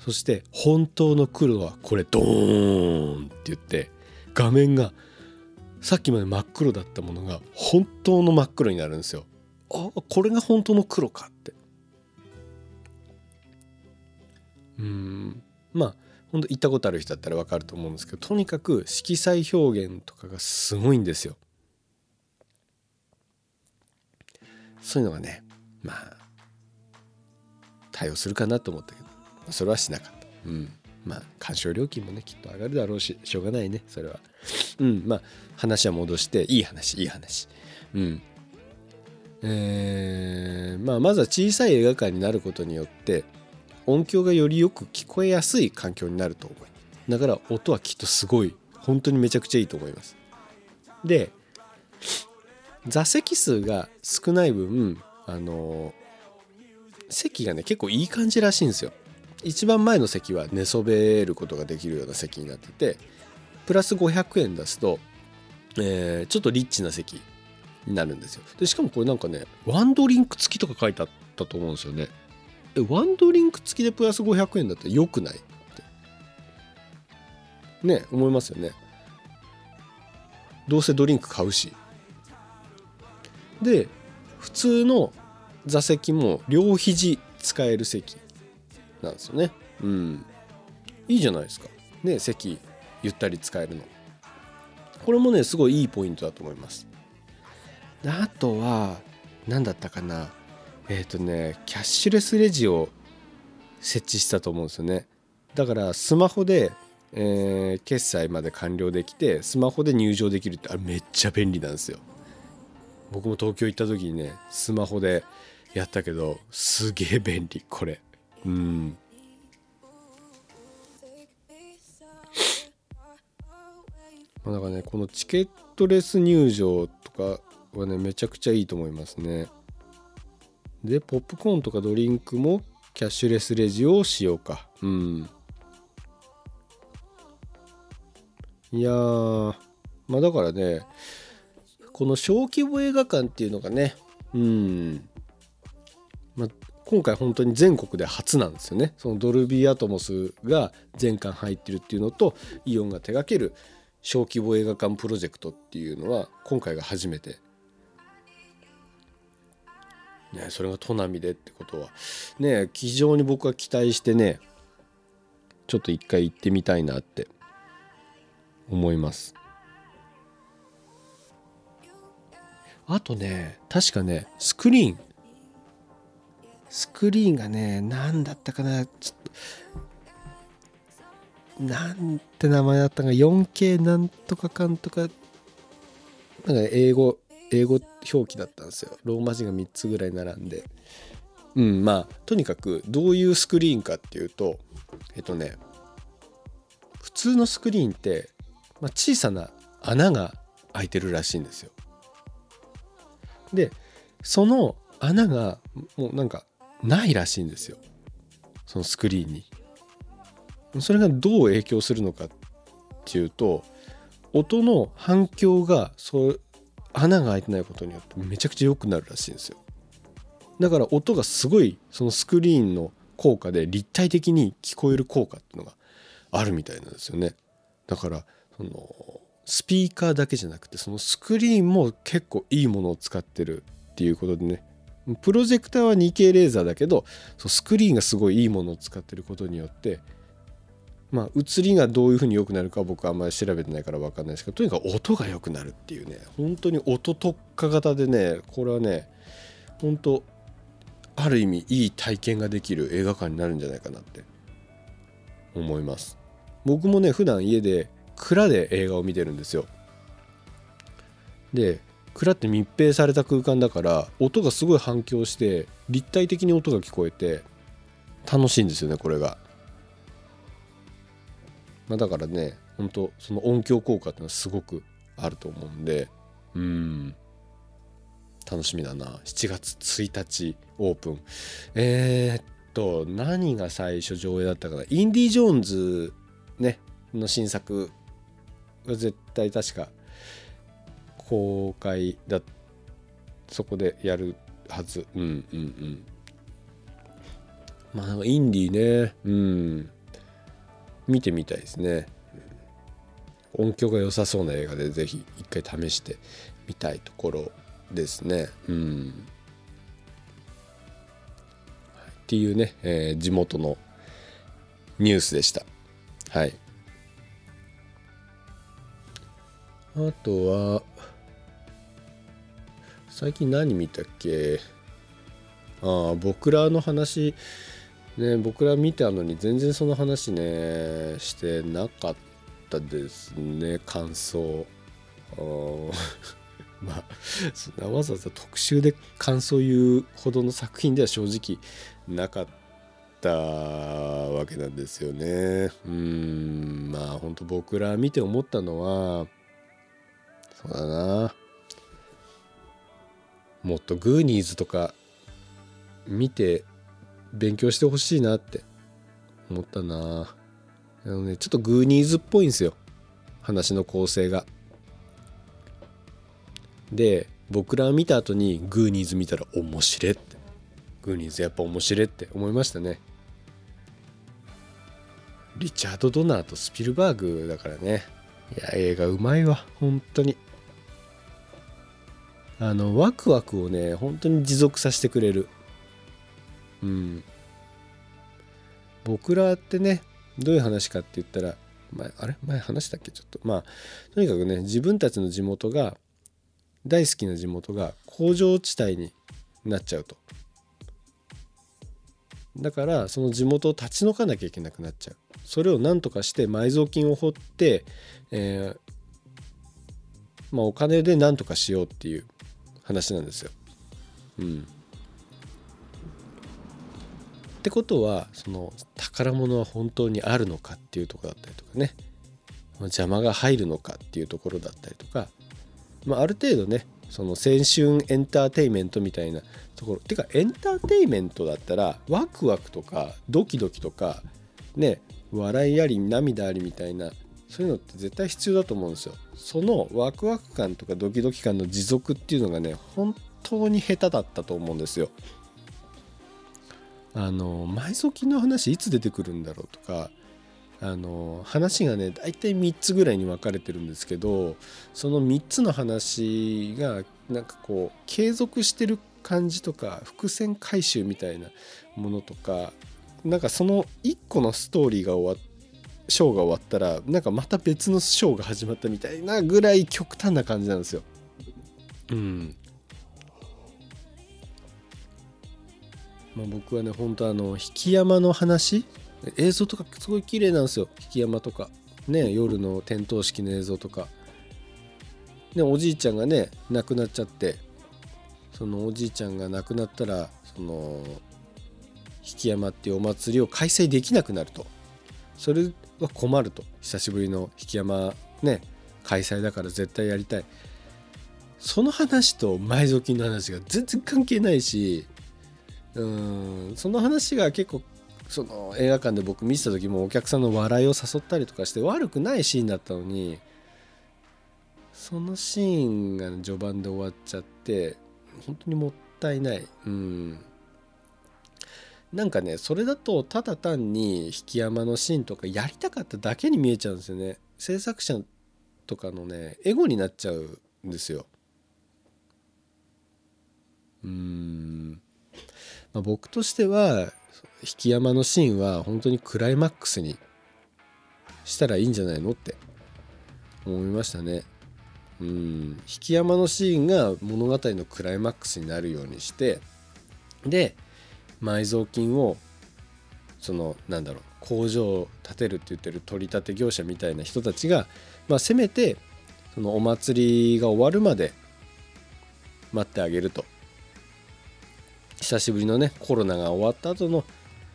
そして本当の黒はこれドーンって言って画面がさっきまで真っ黒だったものが本当の真っ黒になるんですよ。あこれが本当の黒かってうんまあ本当行ったことある人だったら分かると思うんですけどとにかく色彩表現とかがすごいんですよそういうのがねまあ対応するかなと思ったけどそれはしなかった。うん。まあ鑑賞料金もねきっと上がるだろうししょうがないねそれは。うん。まあ話は戻していい話いい話。うん。えー、まあまずは小さい映画館になることによって音響がよりよく聞こえやすい環境になると思う。だから音はきっとすごい本当にめちゃくちゃいいと思います。で座席数が少ない分あの席がね結構いい感じらしいんですよ。一番前の席は寝そべることができるような席になっててプラス500円出すと、えー、ちょっとリッチな席になるんですよ。でしかもこれなんかねワンドリンク付きとか書いてあったと思うんですよね。えワンドリンク付きでプラス500円だったらよくない？って。ね思いますよね。どうせドリンク買うし。で普通の座席も両肘使える席なんですよね。うん。いいじゃないですか。ね席ゆったり使えるの。これもねすごいいいポイントだと思います。あとは何だったかな。えっ、ー、とねキャッシュレスレジを設置したと思うんですよね。だからスマホで、えー、決済まで完了できてスマホで入場できるってあれめっちゃ便利なんですよ。僕も東京行った時にねスマホでやったけどすげえ便利これ。うん。まあだかねこのチケットレス入場とかはねめちゃくちゃいいと思いますね。でポップコーンとかドリンクもキャッシュレスレジをしようか。うん。いやまあだからねこの小規模映画館っていうのがねうん。まあ今回本当に全国で初なんですよね。そのドルビーアトモスが全館入ってるっていうのとイオンが手掛ける小規模映画館プロジェクトっていうのは今回が初めて。ね、それが砺波でってことは。ね非常に僕は期待してねちょっと一回行ってみたいなって思います。あとね確かねスクリーン。スクリーンがね何だったかな。ちょっとなんて名前だったか 4K なんとかかんとか。なんか英語英語表記だったんですよ。ローマ字が3つぐらい並んで。うんまあとにかくどういうスクリーンかっていうとえっとね普通のスクリーンって、まあ、小さな穴が開いてるらしいんですよ。でその穴がもうなんかないらしいんですよ。そのスクリーンに。それがどう影響するのかっていうと音の反響がそう穴が開いてないことによってめちゃくちゃ良くなるらしいんですよ。だから音がすごいそのスクリーンの効果で立体的に聞こえる効果っていうのがあるみたいなんですよね。だからそのスピーカーだけじゃなくてそのスクリーンも結構いいものを使ってるっていうことでね。プロジェクターは 2K レーザーだけどそスクリーンがすごいいいものを使ってることによってまあ、映りがどういう風に良くなるか僕あんまり調べてないから分かんないですけどとにかく音が良くなるっていうね本当に音特化型でねこれはね本当ある意味いい体験ができる映画館になるんじゃないかなって思います。僕もね普段家で蔵で映画を見てるんですよ。で蔵って密閉された空間だから音がすごい反響して立体的に音が聞こえて楽しいんですよねこれが。まあ、だからね本当その音響効果ってのはすごくあると思うんでうん。楽しみだな。7月1日オープン。えー、っと何が最初上映だったかな。インディ・ジョーンズねの新作が絶対確か公開だそこでやるはず。うんうんうん。まあインディーね。うん。見てみたいですね。音響が良さそうな映画でぜひ一回試してみたいところですね。うん。っていうね、えー、地元のニュースでした。はいあとは最近何見たっけ？ああ僕らの話。ね僕ら見たのに全然その話ねしてなかったですね感想。まあそんなわざわざ特集で感想言うほどの作品では正直なかったわけなんですよね。うんまあ本当僕ら見て思ったのはそうだな。もっとグーニーズとか見て勉強してほしいなって。思ったな。あのねちょっとグーニーズっぽいんですよ。話の構成が。で僕ら見た後にグーニーズ見たら面白いって。グーニーズやっぱ面白いって思いましたね。リチャード・ドナーとスピルバーグだからね。いや映画うまいわ。本当に。あのワクワクをね本当に持続させてくれる。うん。僕らってねどういう話かって言ったら前あれ？前話したっけ？ちょっと。まあとにかくね自分たちの地元が大好きな地元が工場地帯になっちゃうと。だからその地元を立ち退かなきゃいけなくなっちゃう。それを何とかして埋蔵金を掘って、えー、まあ、お金で何とかしようっていう。話なんですよ。うん、ってことはその宝物は本当にあるのかっていうとこだったりとかね。邪魔が入るのかっていうところだったりとか、まあ、ある程度ねその青春エンターテイメントみたいなところ。てかエンターテイメントだったらワクワクとかドキドキとかね笑いあり涙ありみたいなそういうのって絶対必要だと思うんですよ。そのワクワク感とかドキドキ感の持続っていうのがね本当に下手だったと思うんですよ。あの埋蔵金の話いつ出てくるんだろうとかあの話がね大体3つぐらいに分かれてるんですけどその3つの話がなんかこう継続してる感じとか伏線回収みたいなものとかなんかその1個のストーリーが終わってショーが終わったらなんかまた別のショーが始まったみたいなぐらい極端な感じなんですよ。うん。まあ、僕はね本当あの引山の話？映像とかすごい綺麗なんですよ引山とかね夜の点灯式の映像とか。ねおじいちゃんがね亡くなっちゃってそのおじいちゃんが亡くなったらその引山っていうお祭りを開催できなくなるとそれは困ると。久しぶりの引山ね開催だから絶対やりたい。その話と埋蔵金の話が全然関係ないしうんその話が結構その映画館で僕見てた時もお客さんの笑いを誘ったりとかして悪くないシーンだったのにそのシーンが序盤で終わっちゃって本当にもったいない。うん。なんかねそれだとただ単に引山のシーンとかやりたかっただけに見えちゃうんですよね。制作者とかのねエゴになっちゃうんですよ。うん。まあ、僕としては引山のシーンは本当にクライマックスにしたらいいんじゃないのって思いましたね。うん。引山のシーンが物語のクライマックスになるようにしてで埋蔵金をそのなんだろう工場を建てるって言ってる取り立て業者みたいな人たちが、まあ、せめてそのお祭りが終わるまで待ってあげると。久しぶりのねコロナが終わった後の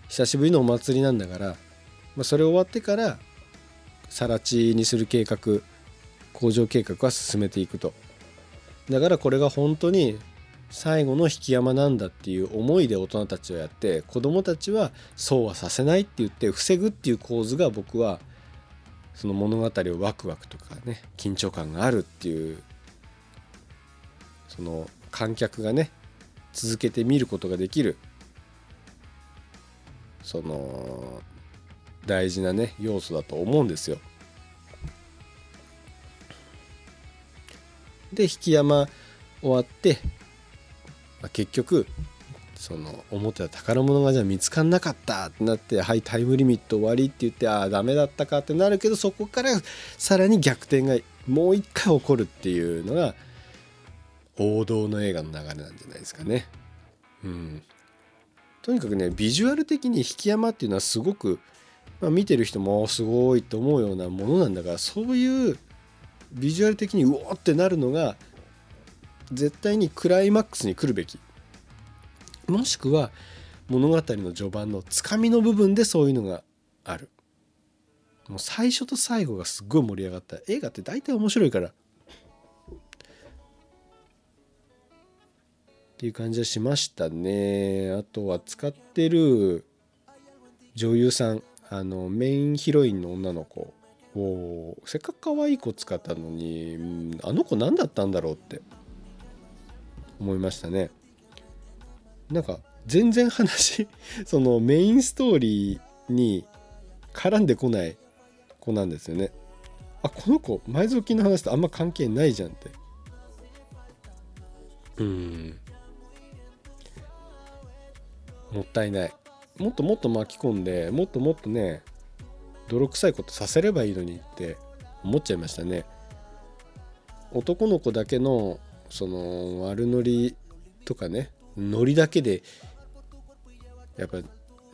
久しぶりのお祭りなんだから、まあ、それ終わってから更地にする計画工場計画は進めていくと。だからこれが本当に最後の引き山なんだっていう思いで大人たちはやって子供たちはそうはさせないって言って防ぐっていう構図が僕はその物語をワクワクとかね緊張感があるっていうその観客がね続けて見ることができるその大事なね要素だと思うんですよ。で引き山終わってまあ、結局その思ってた宝物がじゃあ見つかんなかったってなってはいタイムリミット終わりって言ってああダメだったかってなるけどそこからさらに逆転がもう一回起こるっていうのが王道の映画の流れなんじゃないですかね。うん、とにかくねビジュアル的に引き山っていうのはすごく、まあ、見てる人もすごいと思うようなものなんだからそういうビジュアル的にうおってなるのが絶対にクライマックスに来るべき。もしくは物語の序盤のつかみの部分でそういうのがある。もう最初と最後がすっごい盛り上がった。映画って大体面白いから。っていう感じはしましたね。あとは使ってる女優さん。あのメインヒロインの女の子。をせっかく可愛い子使ったのにあの子何だったんだろうって。思いましたね。なんか全然話 そのメインストーリーに絡んでこない子なんですよね。あこの子埋蔵金の話とあんま関係ないじゃんって。うん。もったいない。もっともっと巻き込んでもっともっとね泥臭いことさせればいいのにって思っちゃいましたね。男の子だけのその悪ノリとかねノリだけでやっぱ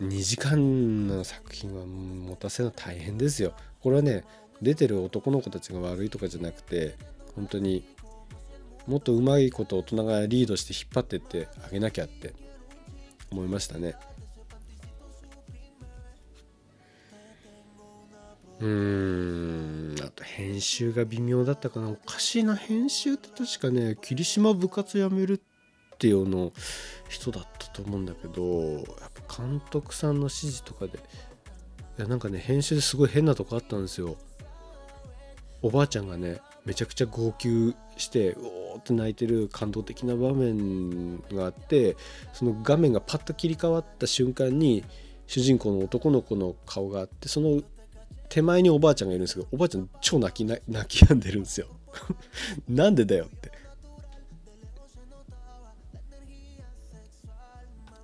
2時間の作品は持たせるの大変ですよ。これはね出てる男の子たちが悪いとかじゃなくて本当にもっとうまいこと大人がリードして引っ張ってってあげなきゃって思いましたね。うん。あと編集が微妙だったかな。おかしいな編集って確かね霧島部活やめるっていうの人だったと思うんだけどやっぱ監督さんの指示とかでいやなんかね編集ですごい変なとこあったんですよ。おばあちゃんがねめちゃくちゃ号泣してうおーって泣いてる感動的な場面があってその画面がパッと切り替わった瞬間に主人公の男の子の顔があってその手前におばあちゃんがいるんですけどおばあちゃん超泣き泣き止んでるんですよ。なんでだよって。っ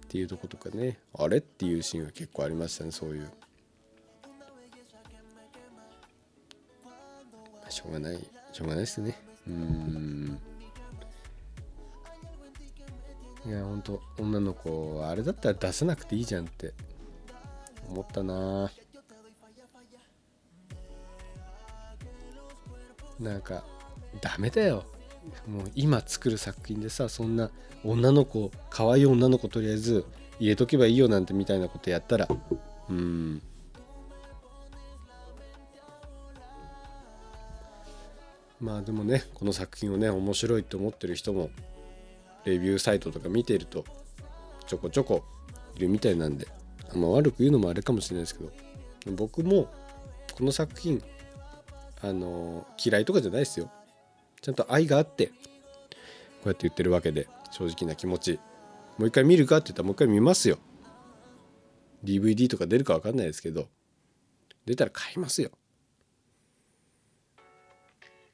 ていうとことかね。あれっていうシーンが結構ありましたねそういう。しょうがない。しょうがないですね。うん。いやほんと女の子あれだったら出さなくていいじゃんって思ったななんかダメだよ。もう今作る作品でさそんな女の子可愛い女の子とりあえず入れとけばいいよなんてみたいなことやったら。うん。まあでもねこの作品をね面白いって思ってる人もレビューサイトとか見ているとちょこちょこいるみたいなんであんま悪く言うのもあれかもしれないですけど僕もこの作品あの嫌いとかじゃないですよ。ちゃんと愛があってこうやって言ってるわけで正直な気持ち。もう一回見るかって言ったらもう一回見ますよ。DVD とか出るか分かんないですけど出たら買いますよ。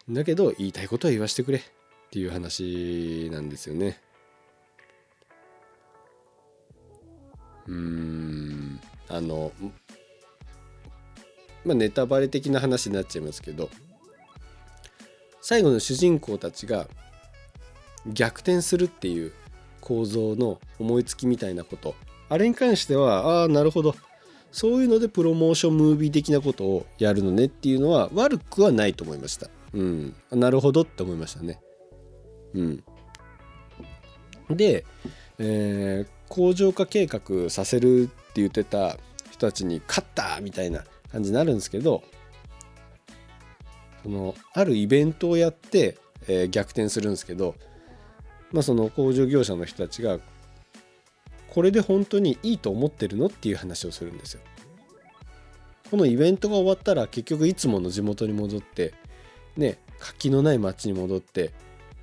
だけど言いたいことは言わしてくれ。っていう話なんですよね。うーん。あのまあネタバレ的な話になっちゃいますけど最後の主人公たちが逆転するっていう構造の思いつきみたいなこと。あれに関してはああなるほど。そういうのでプロモーションムービー的なことをやるのねっていうのは悪くはないと思いました。うん。なるほどって思いましたね。うん。で、えー、工場化計画させるって言ってた人たちに勝ったみたいな感じになるんですけどそのあるイベントをやって、えー、逆転するんですけど、まあ、その工場業者の人たちがこれで本当にいいと思ってるのっていう話をするんですよ。このイベントが終わったら結局いつもの地元に戻ってね活気のない町に戻って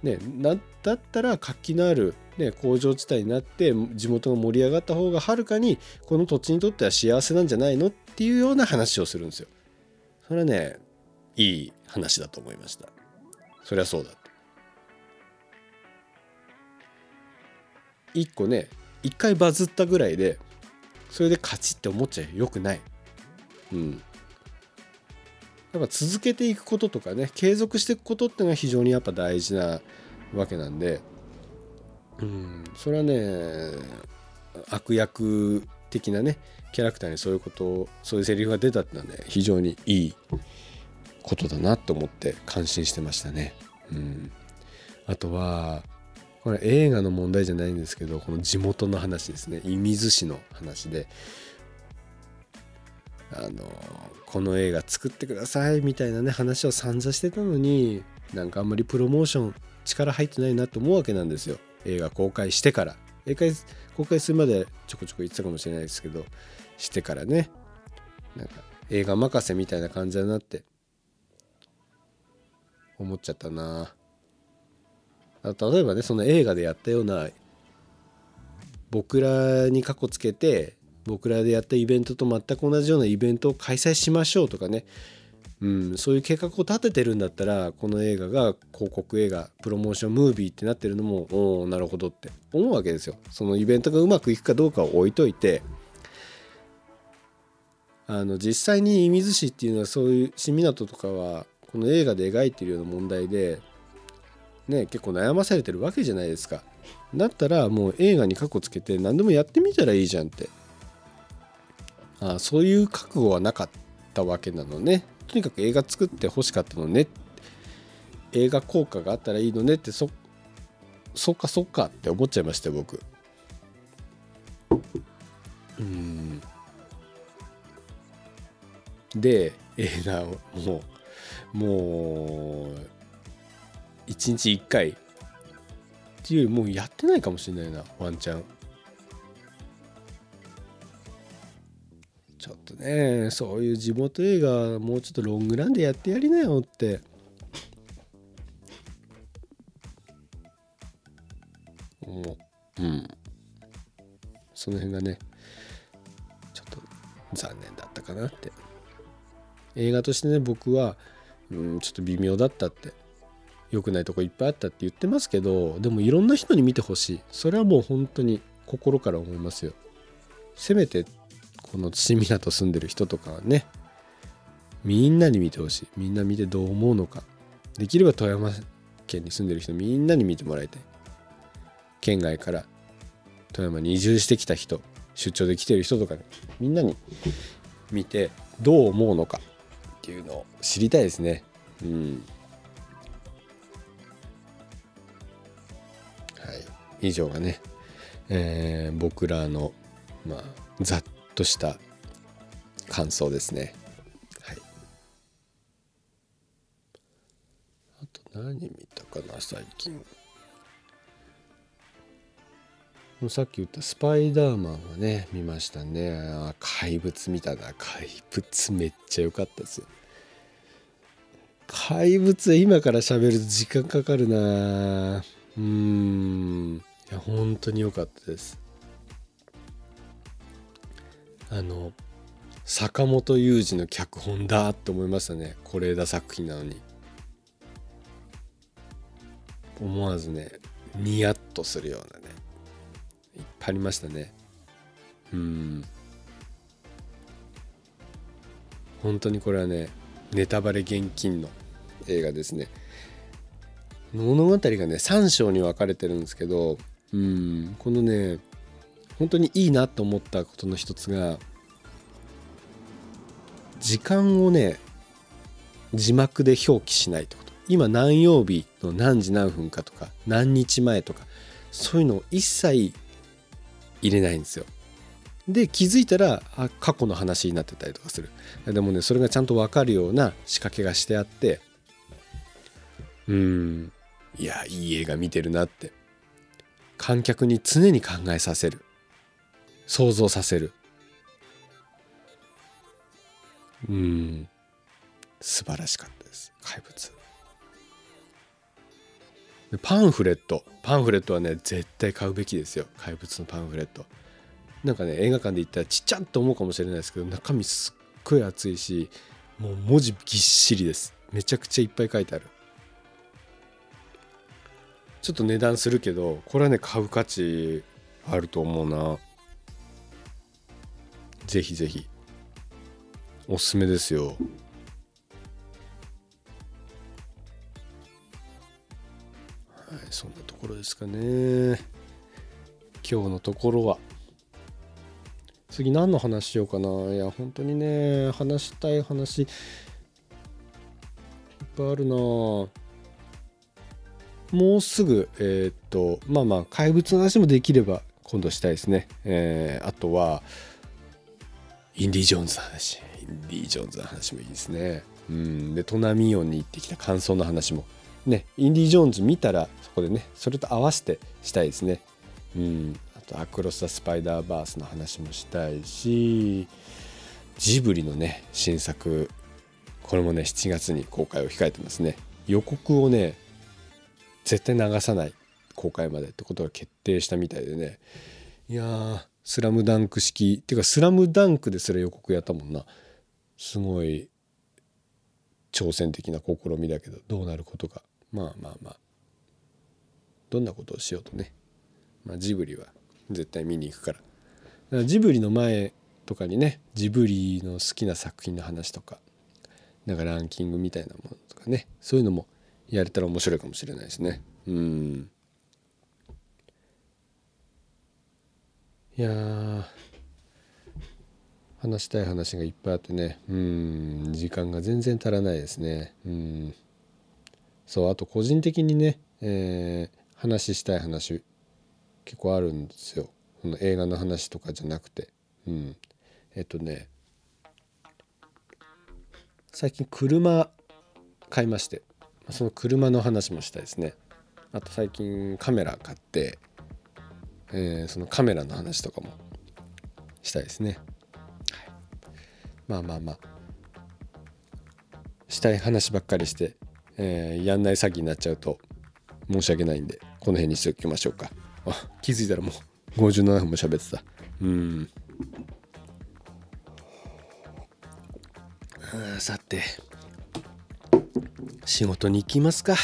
ねだったら活気のある、ね、工場地帯になって地元が盛り上がった方がはるかにこの土地にとっては幸せなんじゃないのっっていうような話をするんですよ。それはねいい話だと思いました。そりゃそうだ。一個ね一回バズったぐらいでそれで勝ちって思っちゃよくない。うん。やっぱ続けていくこととかね継続していくことっていうのが非常にやっぱ大事なわけなんで、うん、それはね悪役的なねキャラクターにそういうことをそういうセリフが出たってのはね非常にいいことだなと思って感心してましたね。うん、あとはこれ映画の問題じゃないんですけどこの地元の話ですね。射水市の話であのこの映画作ってくださいみたいなね話を散々してたのになんかあんまりプロモーション力入ってないなと思うわけなんですよ。映画公開してから。映画公開するまでちょこちょこ言ってたかもしれないですけどしてからねなんか映画任せみたいな感じだなって思っちゃったな。あ例えばねその映画でやったような僕らに過去つけて僕らでやったイベントと全く同じようなイベントを開催しましょうとかね、うん、そういう計画を立ててるんだったらこの映画が広告映画プロモーションムービーってなってるのもおおなるほどって思うわけですよ。そのイベントがうまくいくかどうかを置いといてあの実際に射水市っていうのはそういう新港とかはこの映画で描いてるような問題で、ね、結構悩まされてるわけじゃないですか。だったらもう映画にカッコつけて何でもやってみたらいいじゃんってあそういう覚悟はなかったわけなのねとにかく映画作ってほしかったのね。映画効果があったらいいのねってそそっかそっかって思っちゃいましたよ僕。うん。で映画をもうもう一日一回っていうよりもうやってないかもしれないなワンチャン。ちょっとねそういう地元映画もうちょっとロングランでやってやりなよって。思ううん。その辺がねちょっと残念だったかなって。映画としてね僕は、うん、ちょっと微妙だったって。良くないとこいっぱいあったって言ってますけどでもいろんな人に見てほしい。それはもう本当に心から思いますよ。せめてこの新港住んでる人とかねみんなに見てほしい。みんな見てどう思うのか。できれば富山県に住んでる人みんなに見てもらいたい。県外から富山に移住してきた人出張で来てる人とかねみんなに見てどう思うのか。っていうのを知りたいですね。うん。はい。以上がね、えー、僕らのまあざっとした感想ですね。はい。あと何見たかな最近。さっき言ったスパイダーマンはね見ましたね怪物見たな怪物めっちゃ良かったです怪物今から喋ると時間かかるなうんいや本当に良かったですあの坂本雄二の脚本だって思いましたね。是枝作品なのに。思わずねニヤッとするようなねいっぱいありましたね。うん。本当にこれはねネタバレ厳禁の映画ですね。物語がね3章に分かれてるんですけどうん。このね本当にいいなと思ったことの一つが時間をね字幕で表記しないってこと。今何曜日の何時何分かとか何日前とかそういうのを一切入れないんですよ。で気づいたらあ過去の話になってたりとかする。でもねそれがちゃんと分かるような仕掛けがしてあってうんいやいい映画見てるなって。観客に常に考えさせる。想像させる。うん。素晴らしかったです。怪物。パンフレット。パンフレットはね絶対買うべきですよ。怪物のパンフレット。なんかね映画館で行ったらちっちゃって思うかもしれないですけど中身すっごい厚いしもう文字ぎっしりです。めちゃくちゃいっぱい書いてある。ちょっと値段するけどこれはね買う価値あると思うなぜひぜひ。おすすめですよ。はいそんなところですかね。今日のところは。次何の話しようかな。いや本当にね話したい話いっぱいあるな。もうすぐえー、っとまあまあ怪物の話もできれば今度したいですね、えー、あとはインディ・ジョーンズの話。インディ・ジョーンズの話もいいですね。うん。でトナミオンに行ってきた感想の話も。ねインディ・ジョーンズ見たらそこでねそれと合わせてしたいですね。うん。あとアクロス・ザ・スパイダーバースの話もしたいしジブリのね新作。これもね7月に公開を控えてますね。予告をね絶対流さない公開までってことが決定したみたいでね。いやスラムダンク式。っていうかスラムダンクですら予告やったもんな。すごい挑戦的な試みだけどどうなることか。まあまあまあ。どんなことをしようとね、まあ、ジブリは絶対見に行くから。からジブリの前とかにねジブリの好きな作品の話とかなんかランキングみたいなものとかねそういうのもやれたら面白いかもしれないですね。うん。いや話したい話がいっぱいあってね。うん時間が全然足らないですね。うん。そうあと個人的にね、えー、話したい話結構あるんですよ。その映画の話とかじゃなくて。うん。えっとね最近車買いまして。その車の話もしたいですね。あと最近カメラ買って、えー、そのカメラの話とかもしたいですね、はい、まあまあまあ。したい話ばっかりして、えー、やんない詐欺になっちゃうと申し訳ないんでこの辺にしておきましょうか。あ気づいたらもう57分も喋ってた。うん。さて。仕事に行きますか。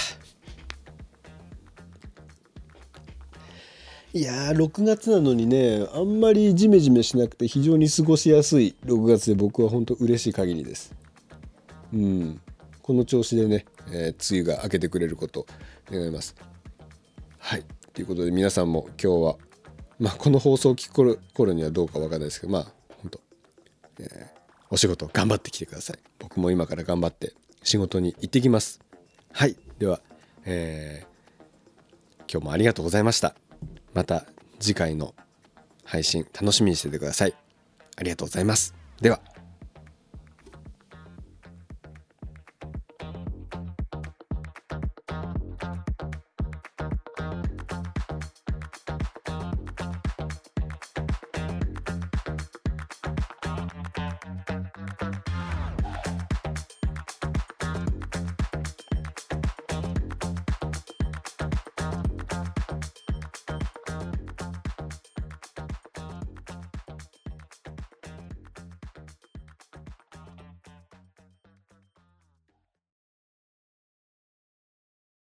いやー6月なのにねあんまりジメジメしなくて非常に過ごしやすい6月で僕は本当嬉しい限りです。うん。この調子でね、えー、梅雨が明けてくれること願います。はい。ということで皆さんも今日はまあこの放送を聞く頃にはどうかわかんないですけどまあ本当、えー、お仕事頑張ってきてください。僕も今から頑張って仕事に行ってきます。はい。では、えー、今日もありがとうございました。また次回の配信楽しみにしててください。ありがとうございます。では。